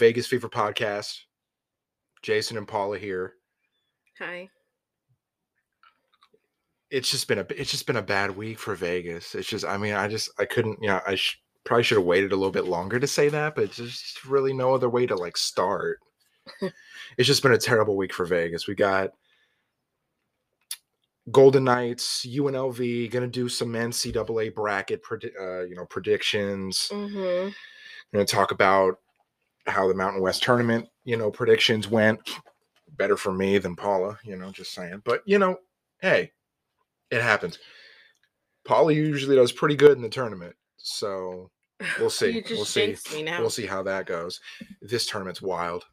Vegas Fever podcast. Jason and Paula here. Hi. It's just been a it's just been a bad week for Vegas. It's just I mean I just I couldn't you know I sh- probably should have waited a little bit longer to say that, but there's just really no other way to like start. it's just been a terrible week for Vegas. We got Golden Knights, UNLV, going to do some NCAA bracket, uh, you know, predictions. Mm-hmm. Going to talk about how the Mountain West tournament, you know, predictions went. Better for me than Paula, you know, just saying. But you know, hey, it happens. Paula usually does pretty good in the tournament, so we'll see. We'll see. We'll see how that goes. This tournament's wild.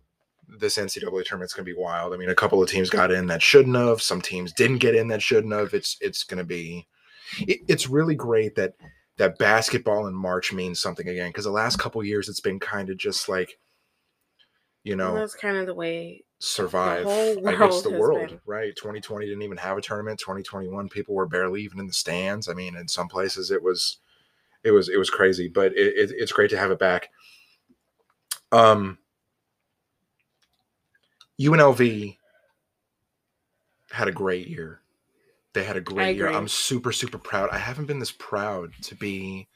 This NCAA tournament's gonna be wild. I mean, a couple of teams got in that shouldn't have. Some teams didn't get in that shouldn't have. It's it's gonna be. It, it's really great that that basketball in March means something again because the last couple of years it's been kind of just like, you know, Well, that's kind of the way. survive against world the world, been. right? 2020 didn't even have a tournament. 2021 people were barely even in the stands. I mean, in some places it was, it was, it was crazy. But it, it, it's great to have it back. Um, UNLV had a great year. They had a great year. I'm super, super proud. I haven't been this proud to be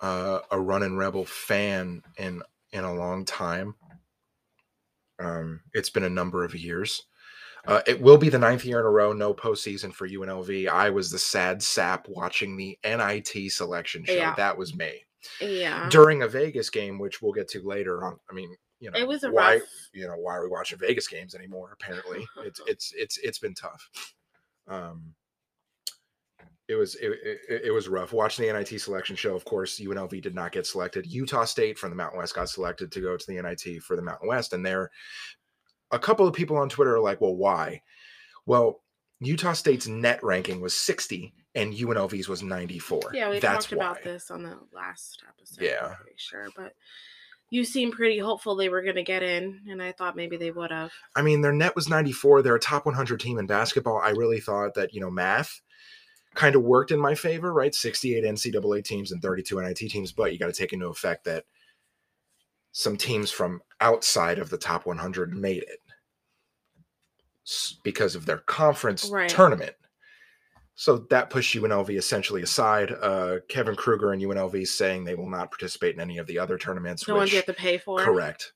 uh, a running rebel fan in in a long time. Um, it's been a number of years. Uh, it will be the ninth year in a row, no postseason for UNLV. I was the sad sap watching the NIT selection show. Yeah. That was me Yeah. during a Vegas game, which we'll get to later on. I mean, you know, It was a why rough. you know why are we watching Vegas games anymore? Apparently, it's it's it's it's been tough. Um, it was it, it, it was rough watching the NIT selection show. Of course, UNLV did not get selected. Utah State from the Mountain West got selected to go to the NIT for the Mountain West, and there, a couple of people on Twitter are like, "Well, why?" Well, Utah State's net ranking was sixty, and UNLV's was ninety four. Yeah, we That's talked about why. this on the last episode. Yeah. I'm pretty sure, but you seemed pretty hopeful they were going to get in, and I thought maybe they would have. I mean, their net was 94. They're a top 100 team in basketball. I really thought that, you know, math kind of worked in my favor, right? 68 NCAA teams and 32 NIT teams, but you got to take into effect that some teams from outside of the top 100 made it because of their conference Right. tournament. So that pushed UNLV essentially aside. Uh, Kevin Kruger and UNLV saying they will not participate in any of the other tournaments. The ones to pay for. Correct.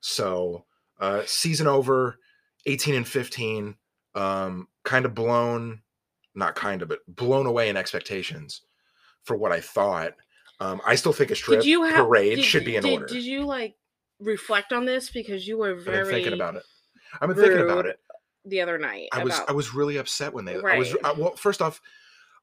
So, uh, season over, 18 and 15, um, kind of blown, not kind of, but blown away in expectations for what I thought. Um, I still think a strip have parade did- should be in did, order. Did you like reflect on this because you were I've very been thinking about it. I've been thinking about it. the other night? I was about, I was really upset when they. I was I, well. First off,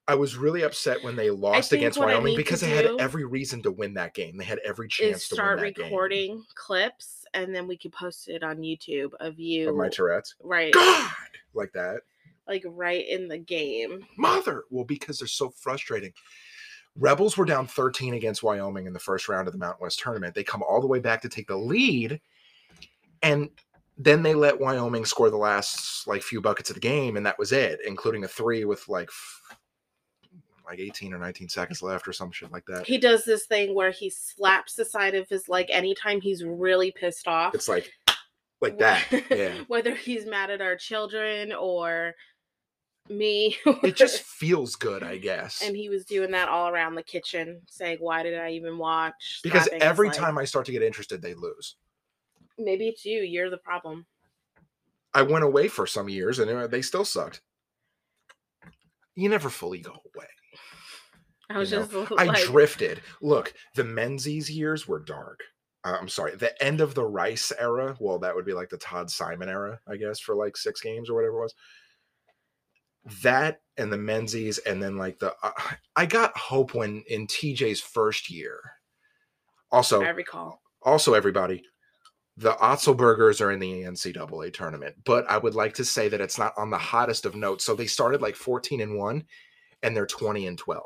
I was really upset when they lost against Wyoming because they had every reason to win that game. They had every chance to start win that recording clips and then we could post it on YouTube of you game. Of my Tourette's. right God, like that. Like right in the game. mother! Well because they're so frustrating. Rebels were down 13 against wyoming in the first round of the mountain west tournament. They come all the way back to take the lead and then they let wyoming score the last like few buckets of the game and that was it including a three with like like 18 or 19 seconds left or some shit like that. He does this thing where he slaps the side of his leg anytime he's really pissed off. it's like like that. Yeah. Whether he's mad at our children or me. it just feels good i guess and he was doing that all around the kitchen, saying, Why did I even watch? because every time i start to get interested they lose maybe it's you, you're the problem. I went away for some years and uh, they still sucked. You never fully go away. I was You know, just I drifted. Look, the Menzies years were dark. Uh, I'm sorry, the end of the Rice era. Well, that would be like the Todd Simon era, I guess, for like six games or whatever it was. That and the Menzies, and then like the uh, I got hope when in TJ's first year. Also, I recall. also everybody the Otzelbergers are in the NCAA tournament, but I would like to say that it's not on the hottest of notes. So they started like 14 and 1 and they're 20 and 12.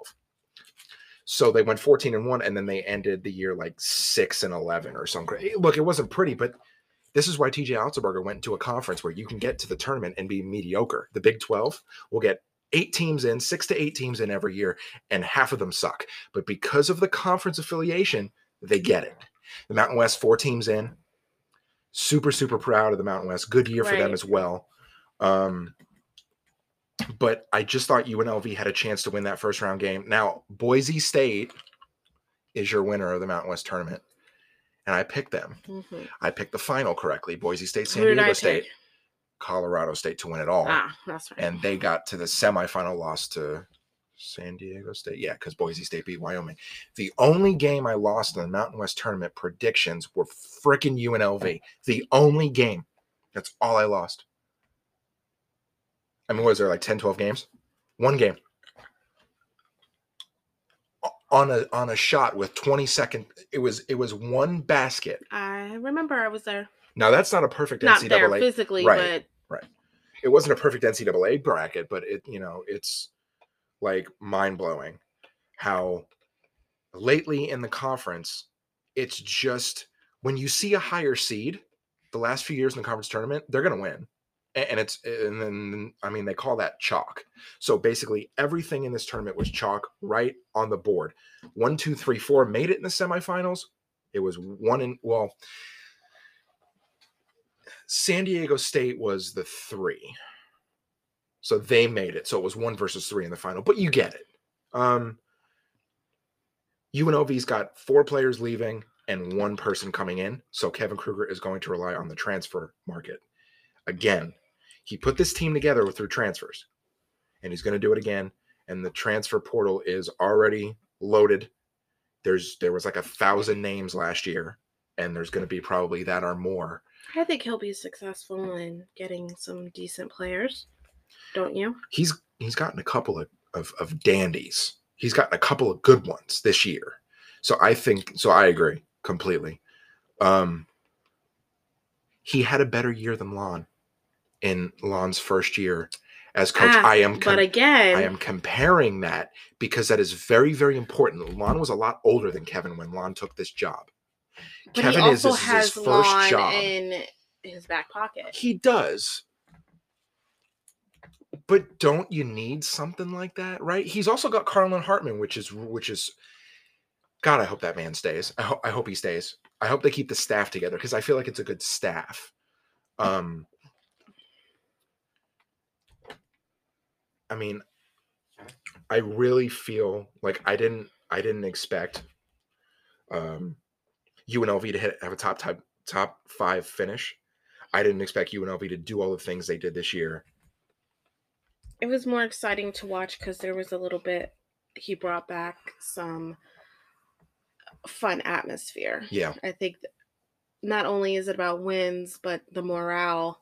So they went 14 and 1 and then they ended the year like 6 and 11 or something. Look, it wasn't pretty, but this is why TJ Otzelberger went to a conference where you can get to the tournament and be mediocre. The Big 12 will get eight teams in, six to eight teams in every year, and half of them suck. But because of the conference affiliation, they get it. The Mountain West, four teams in. Super, super proud of the Mountain West. Good year for them as well. Um, but I just thought UNLV had a chance to win that first round game. Now, Boise State is your winner of the Mountain West tournament. And I picked them. Mhm. I picked the final correctly. Boise State, San Diego State, pick? Colorado State to win it all. Ah, that's right. And they got to the semifinal loss to San Diego State. Yeah, because Boise State beat Wyoming. The only game I lost in the Mountain West tournament predictions were freaking UNLV. The only game. That's all I lost. I mean, was there like 10, 12 games? One game. On a on a shot with 20 second it was it was one basket. I remember I was there. Now that's not a perfect Not NCAA. there physically, Right. but it wasn't a perfect NCAA bracket, but it, you know, it's like mind blowing how lately in the conference, it's just when you see a higher seed, the last few years in the conference tournament, they're going to win. And it's, and then, I mean, they call that chalk. So basically, everything in this tournament was chalk right on the board. One, two, three, four made it in the semifinals. It was one in, well, San Diego State was the three. So they made it. So it was one versus three in the final, but you get it. Um, UNLV's got four players leaving and one person coming in. So Kevin Kruger is going to rely on the transfer market. Again, he put this team together through transfers and he's going to do it again. And the transfer portal is already loaded. There's there was like a thousand names last year, and there's going to be probably that or more. I think he'll be successful in getting some decent players. Don't you? he's he's gotten a couple of, of of dandies. He's gotten a couple of good ones this year. So I think so I agree completely. Um he had a better year than Lon in Lon's first year as coach. Ah, I am but again, I am comparing that because that is very very important. Lon was a lot older than Kevin when Lon took this job. but Kevin he is also this is has his first Lon job. in his back pocket. He does. But don't you need something like that, right? He's also got Carlin Hartman, which is which is God, I hope that man stays. I, ho- I hope he stays. I hope they keep the staff together because I feel like it's a good staff. Um I mean, I really feel like I didn't I didn't expect um UNLV to hit have a top top top five finish. I didn't expect UNLV to do all the things they did this year. It was more exciting to watch because there was a little bit. He brought back some fun atmosphere. Yeah. I think th- not only is it about wins, but the morale.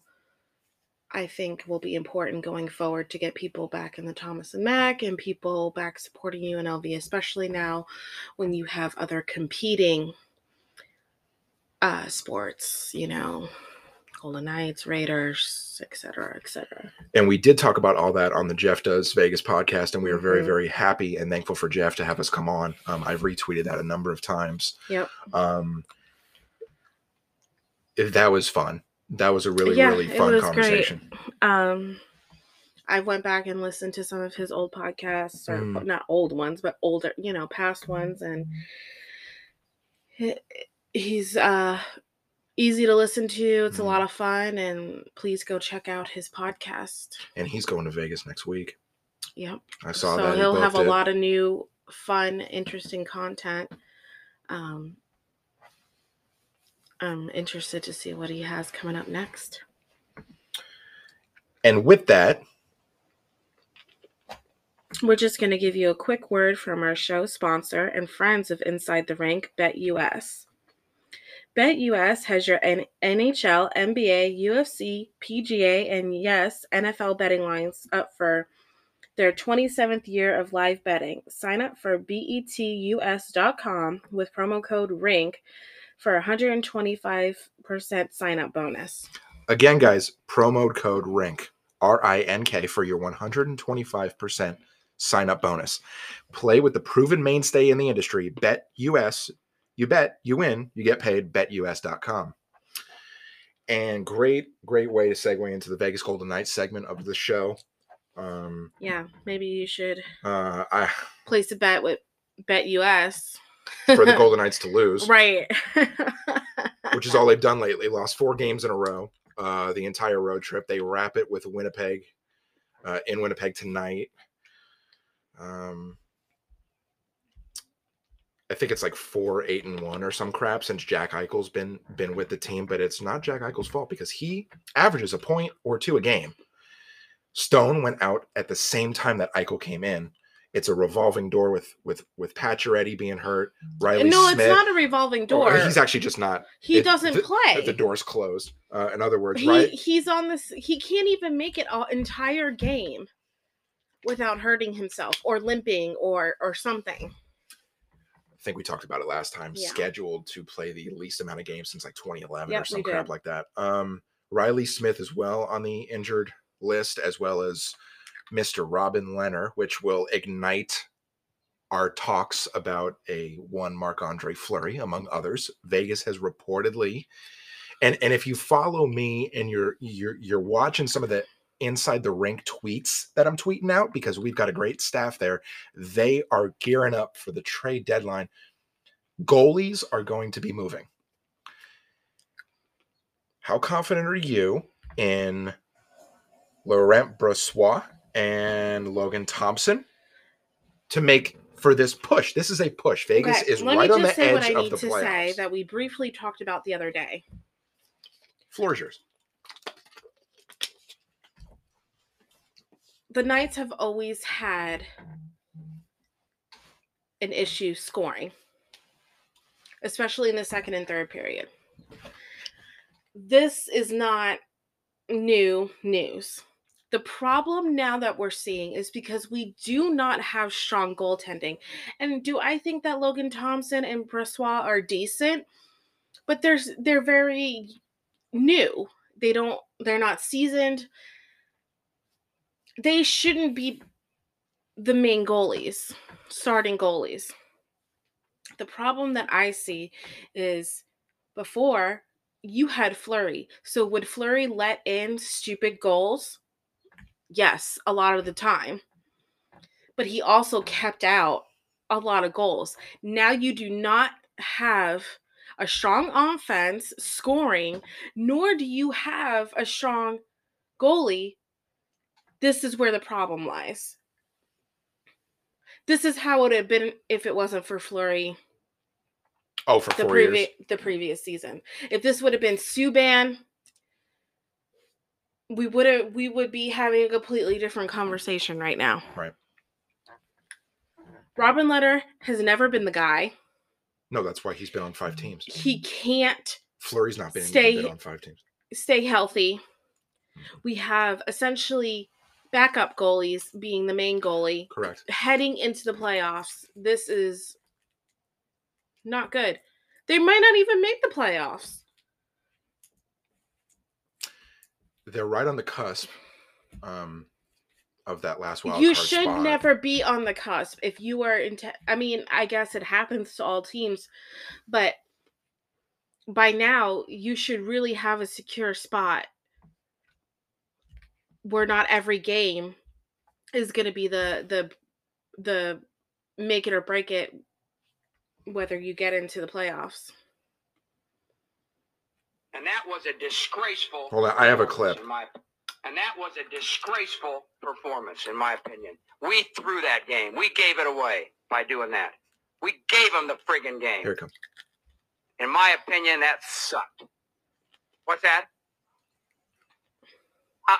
I think will be important going forward to get people back in the Thomas and Mack and people back supporting UNLV, especially now when you have other competing uh, sports. You know, Golden Knights, Raiders, et cetera, et cetera. And we did talk about all that on the Jeff Does Vegas podcast, and we are very, Mhm. very happy and thankful for Jeff to have us come on. Um, I've retweeted that a number of times. Yep. Um, that was fun. That was a really, Yeah, really fun was great. conversation. Um, I went back and listened to some of his old podcasts, or Mm. not old ones, but older, you know, past ones, and he- he's uh easy to listen to. It's a Mhm. lot of fun, and please go check out his podcast. And he's going to Vegas next week. Yep. I saw so that. he he'll have a lot of new, fun, interesting content. Um, I'm interested to see what he has coming up next. And with that, We're just going to give you a quick word from our show sponsor and friends of Inside the Rink, BetUS. BetUS has your NHL, NBA, UFC, PGA, and yes, NFL betting lines up for their 27th year of live betting. Sign up for betus.com with promo code RINK for a 125% sign up bonus. again, guys, promo code RINK, R I N K, for your 125% sign up bonus. Play with the proven mainstay in the industry, Bet US. You bet, you win, you get paid, betus.com. And great, great way to segue into the Vegas Golden Knights segment of the show. Um, Yeah, maybe you should uh, I, place a bet with BetUS. For the Golden Knights to lose, right. which is all they've done lately. Lost four games in a row, uh, the entire road trip. They wrap it with Winnipeg uh, in Winnipeg tonight. Um, I think it's like four, eight, and one or some crap since Jack Eichel's been been with the team, but it's not Jack Eichel's fault because he averages a point or two a game. Stone went out at the same time that Eichel came in. It's a revolving door with with with Pacioretty being hurt. Reilly no, Smith. it's not a revolving Oh, door. he's actually just not. he it- doesn't the- play. The door's closed. Uh, in other words, he right? he's on this. He can't even make it all entire game without hurting himself or limping or or something. I think we talked about it last time. Yeah. Scheduled to play the least amount of games since like 2011 or Yep, some crap like that. Um, Reilly Smith as well on the injured list, as well as Mr. Robin Lehner, which will ignite our talks about a one Marc Andre Fleury, among others. Vegas has reportedly, and and if you follow me and you're you're you're watching some of the inside the rink tweets that I'm tweeting out because we've got a great staff there. They are gearing up for the trade deadline. Goalies are going to be moving. How confident are you in Laurent Brossoit and Logan Thompson to make for this push? This is a push. Vegas Okay, is let right on the say what edge I of need the to say that we briefly talked about the other day. Floor is yours. the Knights have always had an issue scoring, especially in the second and third period. This is not new news. The problem now that we're seeing is because we do not have strong goaltending. And do I think that Logan Thompson and Brossoit are decent? But there's they're very new. They don't they're not seasoned they shouldn't be the main goalies, starting goalies. The problem that I see is before you had Fleury. So would Fleury let in stupid goals? Yes, a lot of the time. But he also kept out a lot of goals. Now you do not have a strong offense scoring, nor do you have a strong goalie this is where the problem lies. This is how it would have been if it wasn't for Fleury Oh, for the previous the previous season. If this would have been Subban, we would have we would be having a completely different conversation right now. Right. Robin Lehner has never been the guy. No, that's why he's been on five teams. He can't Fleury's not been, Stay- been on five teams. stay healthy. Mm-hmm. We have essentially backup goalies being the main goalie. Correct. heading into the playoffs, this is not good. They might not even make the playoffs. They're right on the cusp um, of that last wild you should spot. never be on the cusp if you are into I mean, I guess it happens to all teams, but by now you should really have a secure spot where not every game is going to be the the the make it or break it whether you get into the playoffs. And that was a disgraceful. Hold on, I have a performance clip. my- and that was a disgraceful performance, in my opinion. We threw that game. We gave it away by doing that. We gave them the friggin' game. Here it comes. In my opinion, that sucked. What's that? Uh,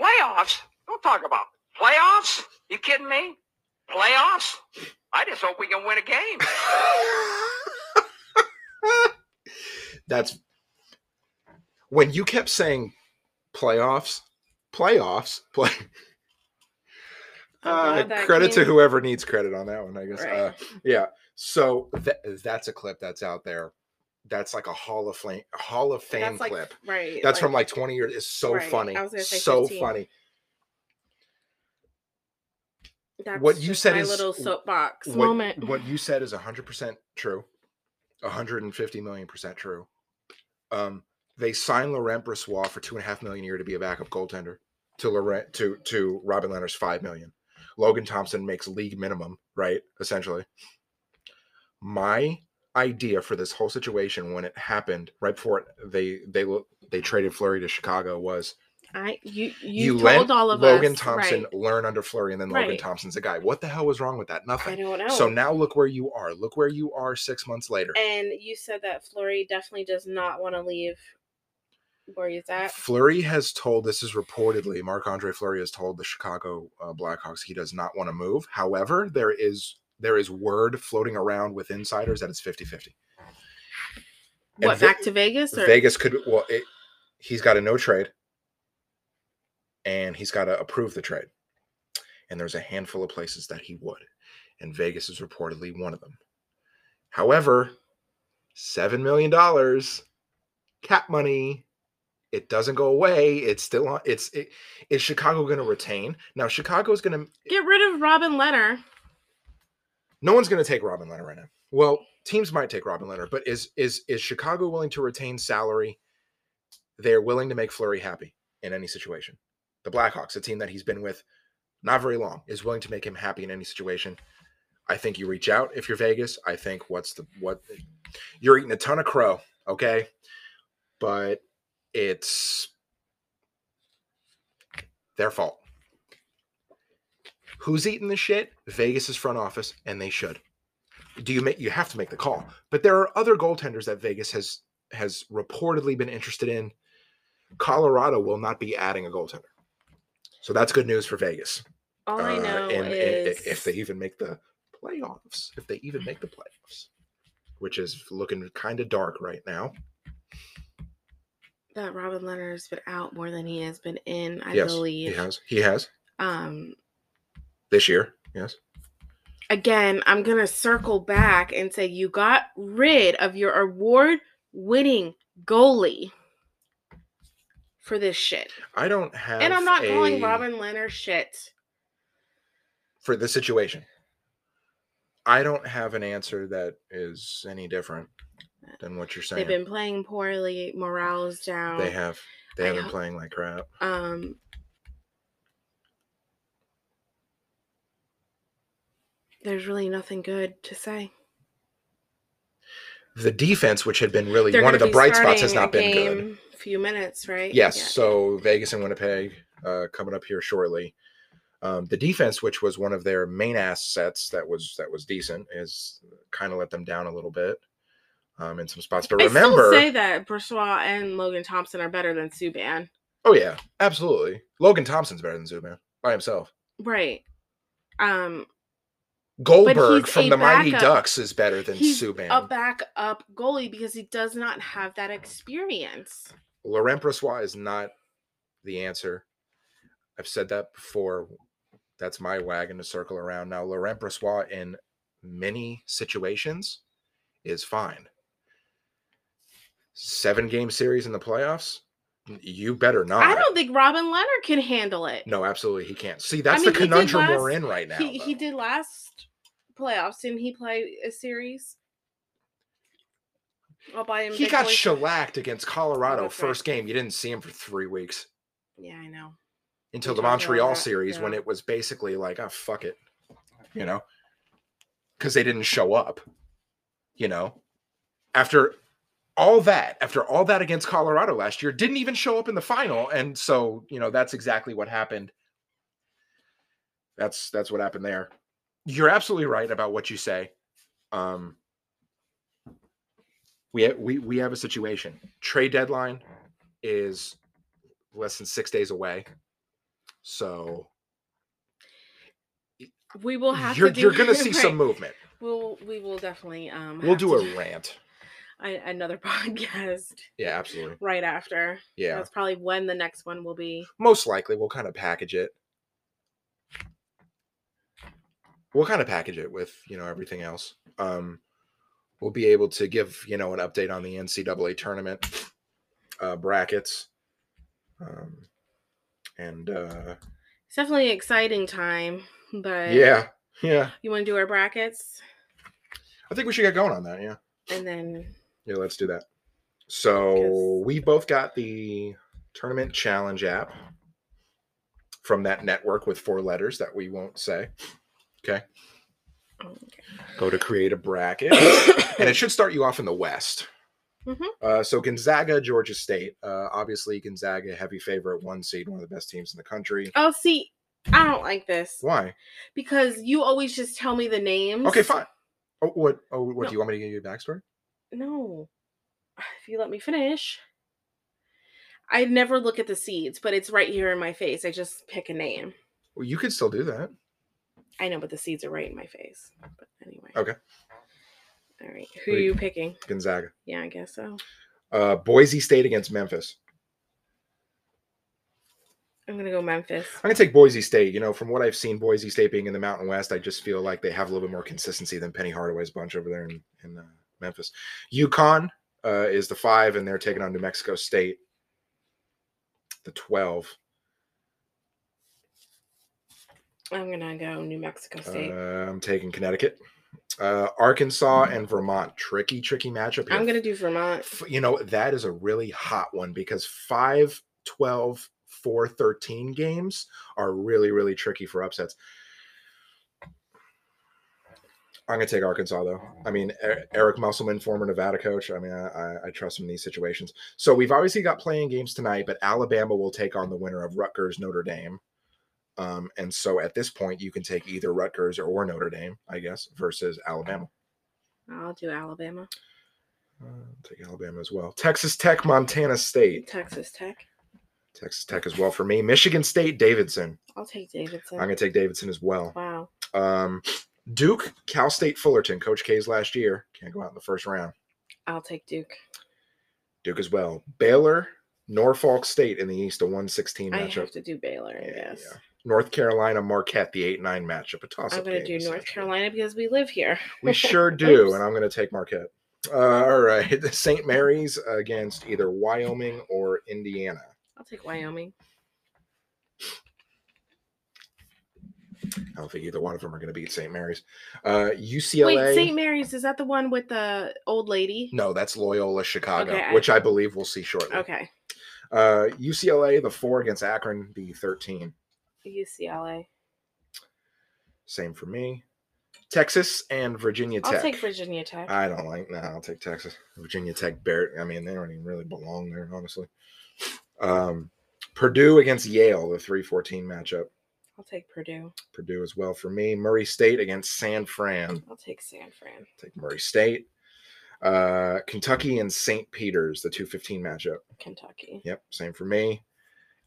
playoffs? Don't talk about playoffs. You kidding me? Playoffs? I just hope we can win a game. That's when you kept saying playoffs, playoffs, play. I'm Uh, glad that credit to whoever needs credit on that one, I guess. Right. Uh, yeah. So that that's a clip that's out there. That's like a Hall of Fame Hall of Fame That's like clip. right. That's from like 20 years. It's so Right, funny. I was gonna say so 15. funny. That's what you just said my is- little soapbox What, moment. what you said is 100% true. 150 million percent true. Um, they signed Laurent Brossoit for two and a half million a year to be a backup goaltender to Laurent to to Robin Lehner's five million. Logan Thompson makes league minimum, right? Essentially. My idea for this whole situation when it happened right before it, they they they traded Fleury to Chicago was I you you, you, told let all of Logan us, Thompson right. learn under Fleury, and then Logan Right. Thompson's a guy. What the hell was wrong with that? I Nothing. don't know. So now look where you are. Look where you are six months later. and you said that Fleury definitely does not want to leave where he's at. Fleury has told this is reportedly Marc Andre Fleury has told the Chicago uh, Blackhawks he does not want to move. However, there is there is word floating around with insiders that it's 50-50. And What Ve- back to Vegas or Vegas could well it, he's got a no trade and he's got to approve the trade. And there's a handful of places that he would. And Vegas is reportedly one of them. However, 7 million dollars cap money it doesn't go away. It's still on. It's it, is Chicago going to retain? Now Chicago's going to get rid of Robin Lehner? no one's going to take Robin Lehner right now. Well, teams might take Robin Lehner, but is is is Chicago willing to retain salary? They're willing to make Fleury happy in any situation. The Blackhawks, a team that he's been with not very long, is willing to make him happy in any situation. I think you reach out if you're Vegas. I think what's the what you're eating a ton of crow, okay? But it's their fault. Who's eating the shit? Vegas's front office, and they should. Do you make you have to make the call? But there are other goaltenders that Vegas has has reportedly been interested in. Colorado will not be adding a goaltender, so that's good news for Vegas. All I Uh, know and- and is if they even make the playoffs, if they even make the playoffs, which is looking kind of dark right now. That Robin Lehner's been out more than he has been in, I yes, believe. he has. He has Um this year. Yes. again, I'm going to circle back and say you got rid of your award winning goalie for this shit. I don't have. And I'm not calling Robin Leonard shit. for the situation. I don't have an answer that is any different than what you're saying. They've been playing poorly, morale's down. They have. They I have been hope- playing like crap. Um There's really nothing good to say. The defense, which had been really They're one of the bright spots, has not been good. Few minutes, right? Yes. Yeah. So Vegas and Winnipeg uh, coming up here shortly. Um, the defense, which was one of their main assets, that was that was decent, is kind of let them down a little bit um, in some spots. But I remember, still say that Brossoit and Logan Thompson are better than Subban. oh yeah, absolutely. Logan Thompson's better than Subban by himself. Right. Um Goldberg from the Mighty. Ducks is better than he's Subban. a backup goalie because he does not have that experience. Laurent Brossoit is not the answer. I've said that before. That's my wagon to circle around. Now, Laurent Brossoit in many situations is fine. Seven game series in the playoffs, you better not. I don't think Robin Lehner can handle it. No, absolutely, he can't. See, that's mean, the conundrum we're in right now. he he did last playoffs. Didn't he play a series? All by him. He got shellacked against Colorado right. first game. You didn't see him for three weeks. Yeah, I know. until the Montreal series when it was basically like, oh fuck it, you know, because they didn't show up. You know, after all that, after all that against Colorado last year, didn't even show up in the final, and so you know that's exactly what happened. That's that's what happened there. You're absolutely right about what you say. Um, we ha- we we have a situation. Trade deadline is less than six days away. So We will have you're to. You're gonna see right. some movement. We'll we will definitely um. We'll do to a rant. I- another podcast Yeah, absolutely. right after. Yeah, That's probably when the next one will be. most likely we'll kind of package it. We'll kind of package it with you know everything else. Um, we'll be able to give you know an update on the NCAA tournament uh, brackets. Um, and uh, It's definitely an exciting time, but yeah, yeah, You want to do our brackets I think we should get going on that. Yeah. and then Yeah, let's do that. So we both got the tournament challenge app from that network with four letters that we won't say. Okay. Okay. Go to create a bracket, and it should start you off in the West. Mhm. Uh, so Gonzaga, Georgia State. Uh, obviously, Gonzaga, heavy favorite, one seed, one of the best teams in the country. oh, see, I don't like this Why? because you always just tell me the names. Okay, fine. Oh, what? Oh, what No. do you want me to give you a backstory? No. If you let me finish. I never look at the seeds, but it's right here in my face. I just pick a name. Well, you could still do that. I know, but the seeds are right in my face. But anyway. Okay. All right. Who are you picking? Gonzaga. Yeah, I guess so. Uh, Boise State against Memphis. I'm gonna go Memphis. I'm gonna take Boise State. You know, from what I've seen, Boise State being in the Mountain West, I just feel like they have a little bit more consistency than Penny Hardaway's bunch over there in, in uh, Memphis. UConn uh, is the five, and they're taking on New Mexico State, the twelve. I'm gonna go New Mexico State. Uh, I'm taking Connecticut, uh, Arkansas, and Vermont. Tricky, tricky matchup. Here. I'm gonna do Vermont. You know that is a really hot one because 5 12 4 13 games are really really tricky for upsets i'm going to take arkansas though i mean E- eric musselman former nevada coach i mean I, I, trust him in these situations so we've obviously got playing games tonight but alabama will take on the winner of rutgers notre dame um, and so at this point you can take either rutgers or, or notre dame i guess versus alabama I'll do Alabama. uh, take alabama as well texas tech montana state Texas Tech. Texas Tech as well for me. Michigan State, Davidson. I'll take Davidson. I'm going to take Davidson as well. wow. Um, Duke, Cal State, Fullerton. Coach K's last year. Can't go out in the first round. I'll take Duke. Duke as well. Baylor, Norfolk State in the East, a 116 matchup. I have to do Baylor, I Yeah, guess. yeah. North Carolina, Marquette, the 8 9 matchup. A toss I'm gonna do North Carolina because we live here. We sure do. And I'm going to take Marquette. Uh, all right. St. Mary's against either Wyoming or Indiana. I'll take Wyoming. I don't think either one of them are going to beat St. Mary's. Uh, UCLA. Wait, St. Mary's is that the one with the old lady? No, that's Loyola Chicago, Okay, which I believe we'll see shortly. Okay, Uh, UCLA, the four against Akron, the 13. UCLA. Same for me. Texas and Virginia Tech. I'll take Virginia Tech. I don't like. No, I'll take Texas. Virginia Tech. Bear. I mean, they don't even really belong there, honestly. Um, Purdue against Yale, the three fourteen matchup. I'll take Purdue. Purdue as well for me. Murray State against San Fran. I'll take San Fran. Take Murray State. Uh, Kentucky and St. Peter's, the two fifteen matchup. Kentucky. Yep, same for me.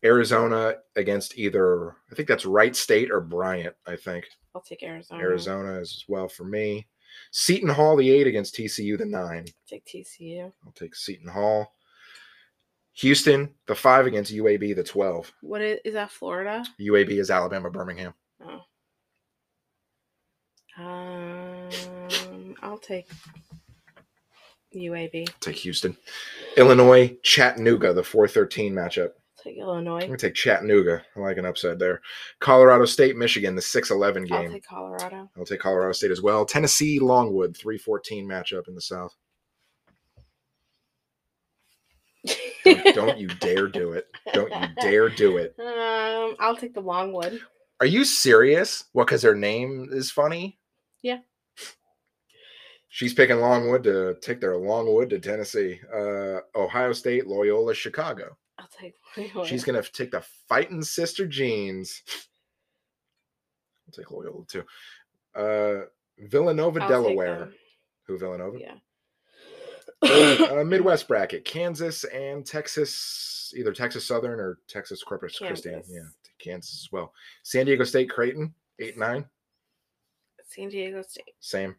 Arizona against either I think that's Wright State or Bryant. I think I'll take Arizona. Arizona as well for me. Seton Hall the eight against TCU the nine. Take TCU. I'll take Seton Hall. Houston the five against UAB the twelve. What is, is that? Florida? UAB is Alabama Birmingham. Oh. Um, I'll take UAB. Take Houston. Illinois Chattanooga the four thirteen matchup. Take Illinois. I'm gonna take Chattanooga. I like an upset there. Colorado State Michigan the six eleven I'll game. take Colorado. I'll take Colorado State as well. Tennessee Longwood 314 matchup in the South. Don't, don't you dare do it. Don't you dare do it. Um, I'll take the Longwood. Are you serious? What, because her name is funny? Yeah. She's picking Longwood to take their Longwood to Tennessee. Uh, Ohio State, Loyola, Chicago. I'll take Loyola. She's going to take the fighting sister jeans. I'll take Loyola too. Uh, Villanova, I'll Delaware. Who, Villanova? Yeah. Uh, Midwest bracket: Kansas and Texas, either Texas Southern or Texas Corpus Christi. Yeah, Kansas as well. San Diego State, Creighton, eight nine, San Diego State. same.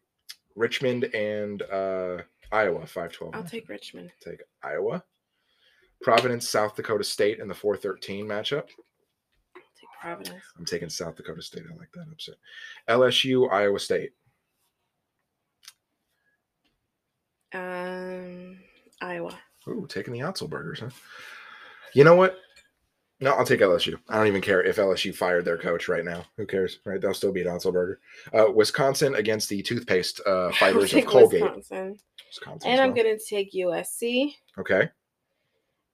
Richmond and uh, Iowa, five twelve. I'll take Richmond. take Iowa. Providence, South Dakota State in the four thirteen matchup. I'll take Providence. I'm taking South Dakota State. I like that upset. LSU, Iowa State. Um, Iowa. Ooh, taking the Otzelbergers, huh? You know what? No, I'll take LSU. I don't even care if LSU fired their coach right now. Who cares, right? They'll still beat Otzelberger. Uh, Wisconsin against the toothpaste uh, fighters of Colgate. Wisconsin. Wisconsin. And as I'm gonna take USC Okay,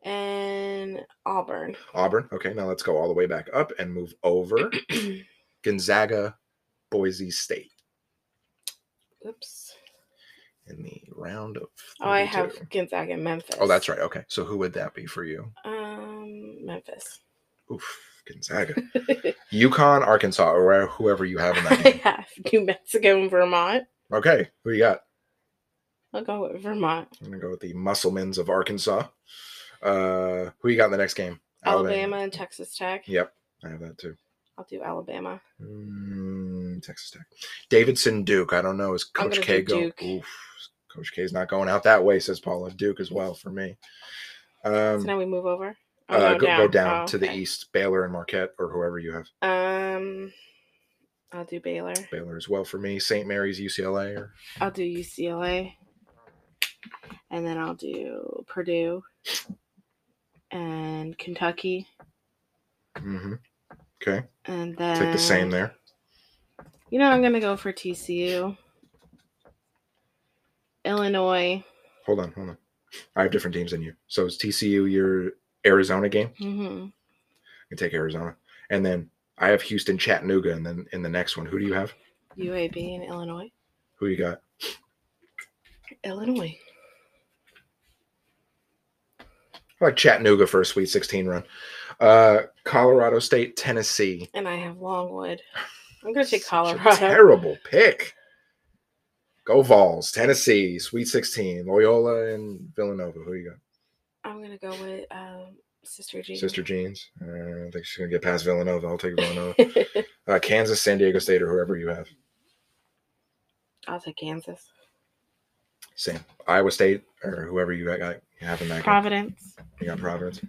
and Auburn. Auburn. Okay, now let's go all the way back up and move over. Gonzaga, Boise State. Oops. In the round of. Oh, I have Gonzaga and Memphis. Oh, that's right. Okay, so who would that be for you? Um, Memphis. Oof, Gonzaga, UConn, Arkansas, or whoever you have in that. Game. I have New Mexico and Vermont. Okay, who you got? I'll go with Vermont. I'm gonna go with the Musselmans of Arkansas. Uh, who you got in the next game? Alabama, and Texas Tech. Yep, I have that too. I'll do Alabama. Mm, Texas Tech. Davidson Duke. I don't know. Is Coach K go? Duke. Oof, Coach K is not going out that way, says Paula. Duke as well for me. Um, so now we move over. Oh, uh, no, go, go down Oh, to the east, Baylor and Marquette, or whoever you have. Um, I'll do Baylor. Baylor as well for me. St. Mary's, UCLA, or I'll do UCLA. And then I'll do Purdue and Kentucky. Mm-hmm. okay, And then take the same there. You know, I'm gonna go for TCU. Illinois. Hold on, hold on. I have different teams than you. So is TCU your Arizona game? hmm I can take Arizona, and then I have Houston, Chattanooga, and then in the next one, who do you have? UAB and Illinois. Who you got? Illinois. I like Chattanooga for a Sweet 16 run. Uh, Colorado State, Tennessee. And I have Longwood. I'm gonna take Such a Colorado. terrible pick. Go Vols, Tennessee, Sweet 16, Loyola, and Villanova. Who you got? I'm gonna go with um, Sister Jeans. Sister Jeans. Uh, I don't think she's gonna get past Villanova. I'll take Villanova. uh, Kansas, San Diego State, or whoever you have. I'll take Kansas. Same. Iowa State, or whoever you got you have in that game. Providence. You got Providence.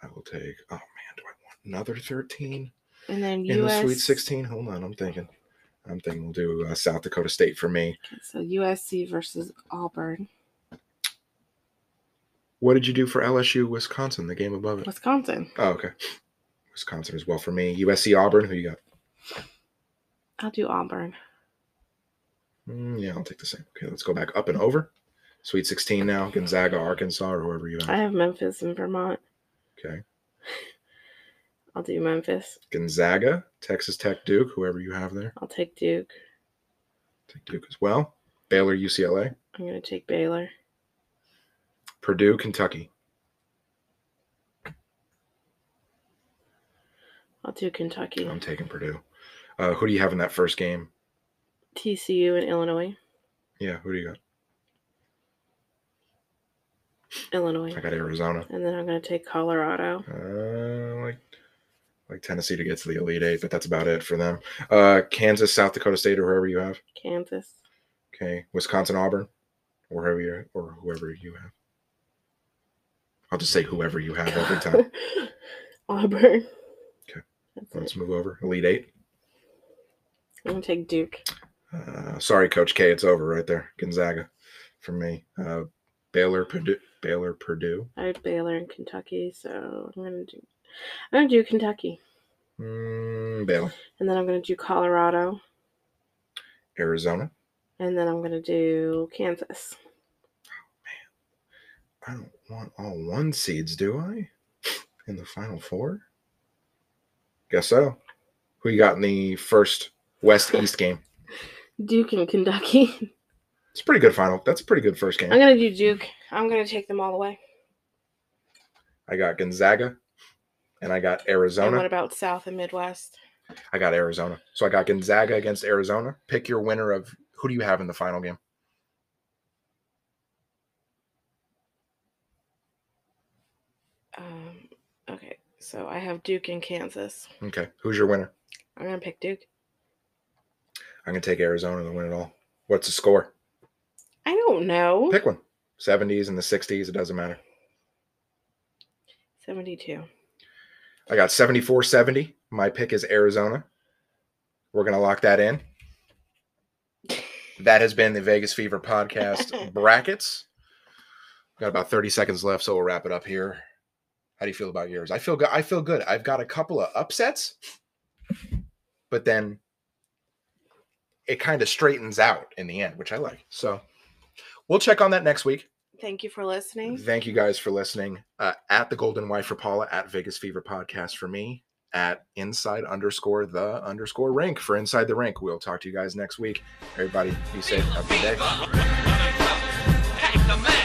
I will take. Oh man, do I want another 13 And then in US. the Sweet 16? Hold on, I'm thinking. I'm thinking we'll do uh, South Dakota State for me. So USC versus Auburn. What did you do for LSU, Wisconsin, the game above it? Wisconsin. Oh, okay. Wisconsin as well for me. USC Auburn. Who you got? I'll do Auburn. Mm, yeah, I'll take the same. Okay, let's go back up and over. Sweet 16 now. Gonzaga, Arkansas, or whoever you have. I have. have Memphis and Vermont. Okay. I'll do Memphis. Gonzaga, Texas Tech, Duke, whoever you have there. I'll take Duke. Take Duke as well. Baylor, UCLA. I'm gonna take Baylor. Purdue, Kentucky. I'll do Kentucky. I'm taking Purdue. Uh, who do you have in that first game? TCU and Illinois. Yeah, who do you got? Illinois. I got Arizona. And then I'm gonna take Colorado. Uh, like like Tennessee to get to the Elite Eight, but that's about it for them. Uh, Kansas, South Dakota State, or whoever you have. Kansas. Okay, Wisconsin, Auburn, or whoever you or whoever you have. I'll just say whoever you have every time. Auburn. Okay. That's Let's it. move over. Elite Eight. I'm gonna take Duke. Uh, sorry, Coach K, it's over right there. Gonzaga, for me. Uh, Baylor, Purdue, Baylor, Purdue. I had Baylor and Kentucky, so I'm gonna do I'm gonna do Kentucky. Mm, Baylor, And then I'm gonna do Colorado. Arizona. And then I'm gonna do Kansas. Oh, man. I don't want all one seeds, do I? In the final four? Guess so. Who you got in the first West East game? Duke and Kentucky. It's a pretty good final. That's a pretty good first game. I'm gonna do Duke. I'm gonna take them all the way. I got Gonzaga and I got Arizona. And what about South and Midwest? I got Arizona. So I got Gonzaga against Arizona. Pick your winner of who do you have in the final game? Um, okay, so I have Duke and Kansas. Okay. Who's your winner? I'm gonna pick Duke. I'm gonna take Arizona to win it all. What's the score? I don't know. Pick one. 70s and the 60s, it doesn't matter. 72. I got 74 70. My pick is Arizona. We're going to lock that in. That has been the Vegas Fever podcast brackets. Got about 30 seconds left, so we'll wrap it up here. How do you feel about yours? I feel good. I feel good. I've got a couple of upsets, but then it kind of straightens out in the end, which I like. So we'll check on that next week. Thank you for listening. Thank you guys for listening. Uh, at the Golden Wife for Paula, at Vegas Fever Podcast for me. at inside underscore the underscore rink for inside the rink. We'll talk to you guys next week. Everybody, be safe. Have a good day.